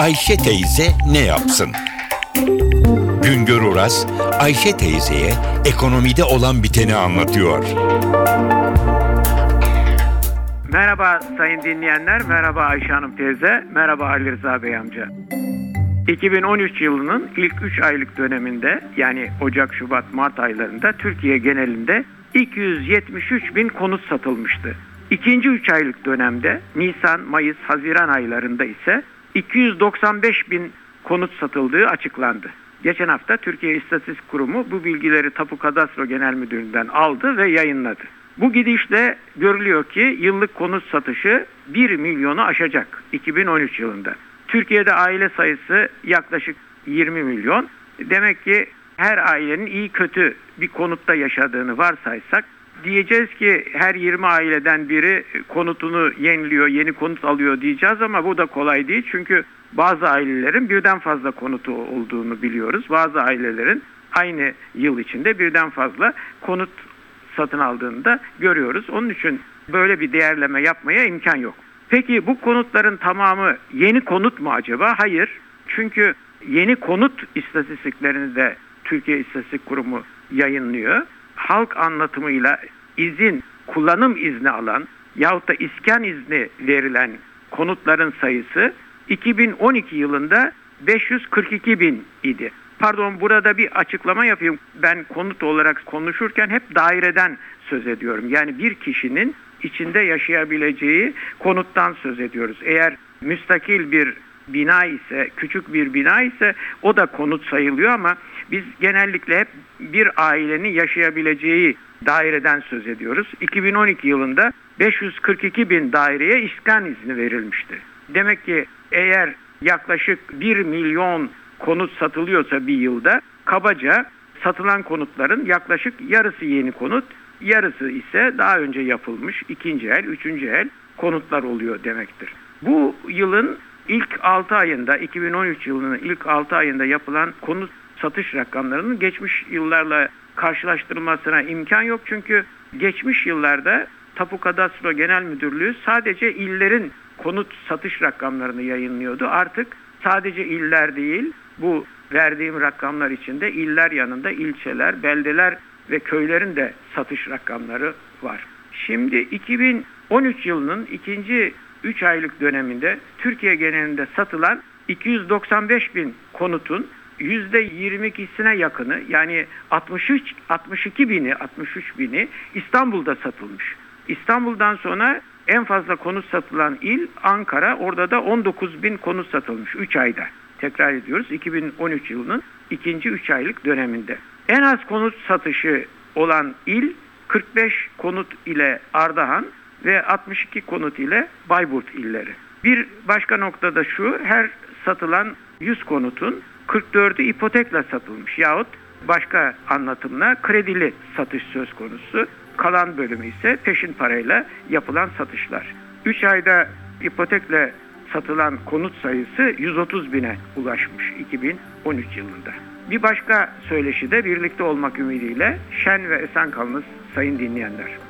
Ayşe teyze ne yapsın? Güngör Oras, Ayşe teyzeye ekonomide olan biteni anlatıyor. Merhaba sayın dinleyenler, merhaba Ayşe Hanım teyze, merhaba Ali Rıza Bey amca. 2013 yılının ilk 3 aylık döneminde yani Ocak, Şubat, Mart aylarında Türkiye genelinde 273 bin konut satılmıştı. İkinci 3 aylık dönemde Nisan, Mayıs, Haziran aylarında ise 295 bin konut satıldığı açıklandı. Geçen hafta Türkiye İstatistik Kurumu bu bilgileri Tapu Kadastro Genel Müdürlüğü'nden aldı ve yayınladı. Bu gidişle görülüyor ki yıllık konut satışı 1 milyonu aşacak 2013 yılında. Türkiye'de aile sayısı yaklaşık 20 milyon. Demek ki her ailenin iyi kötü bir konutta yaşadığını varsaysak diyeceğiz ki her 20 aileden biri konutunu yeniliyor, yeni konut alıyor diyeceğiz ama bu da kolay değil. Çünkü bazı ailelerin birden fazla konutu olduğunu biliyoruz. Bazı ailelerin aynı yıl içinde birden fazla konut satın aldığını da görüyoruz. Onun için böyle bir değerleme yapmaya imkan yok. Peki bu konutların tamamı yeni konut mu acaba? Hayır. Çünkü yeni konut istatistiklerini de Türkiye İstatistik Kurumu yayınlıyor. Halk anlatımıyla izin, kullanım izni alan yahut da iskan izni verilen konutların sayısı 2012 yılında 542 bin idi. Pardon burada bir açıklama yapayım. Ben konut olarak konuşurken hep daireden söz ediyorum. Yani bir kişinin içinde yaşayabileceği konuttan söz ediyoruz. Eğer müstakil bir bina ise, küçük bir bina ise o da konut sayılıyor ama biz genellikle hep bir ailenin yaşayabileceği daireden söz ediyoruz. 2012 yılında 542 bin daireye iskan izni verilmişti. Demek ki eğer yaklaşık 1 milyon konut satılıyorsa bir yılda kabaca satılan konutların yaklaşık yarısı yeni konut, yarısı ise daha önce yapılmış ikinci el, üçüncü el konutlar oluyor demektir. Bu yılın ilk 6 ayında, 2013 yılının ilk 6 ayında yapılan konut satış rakamlarının geçmiş yıllarla karşılaştırılmasına imkan yok. Çünkü geçmiş yıllarda Tapu Kadastro Genel Müdürlüğü sadece illerin konut satış rakamlarını yayınlıyordu. Artık sadece iller değil, bu verdiğim rakamlar içinde iller yanında ilçeler, beldeler ve köylerin de satış rakamları var. Şimdi 2013 yılının ikinci 3 aylık döneminde Türkiye genelinde satılan 295 bin konutun %22'sine yakını yani 63 62 bini 63 bini İstanbul'da satılmış. İstanbul'dan sonra en fazla konut satılan il Ankara. Orada da 19 bin konut satılmış 3 ayda. Tekrar ediyoruz 2013 yılının ikinci 3 aylık döneminde. En az konut satışı olan il 45 konut ile Ardahan ve 62 konut ile Bayburt illeri. Bir başka noktada şu her satılan 100 konutun 44'ü ipotekle satılmış yahut başka anlatımla kredili satış söz konusu. Kalan bölümü ise peşin parayla yapılan satışlar. 3 ayda ipotekle satılan konut sayısı 130 bine ulaşmış 2013 yılında. Bir başka söyleşi de birlikte olmak ümidiyle şen ve esen kalınız sayın dinleyenler.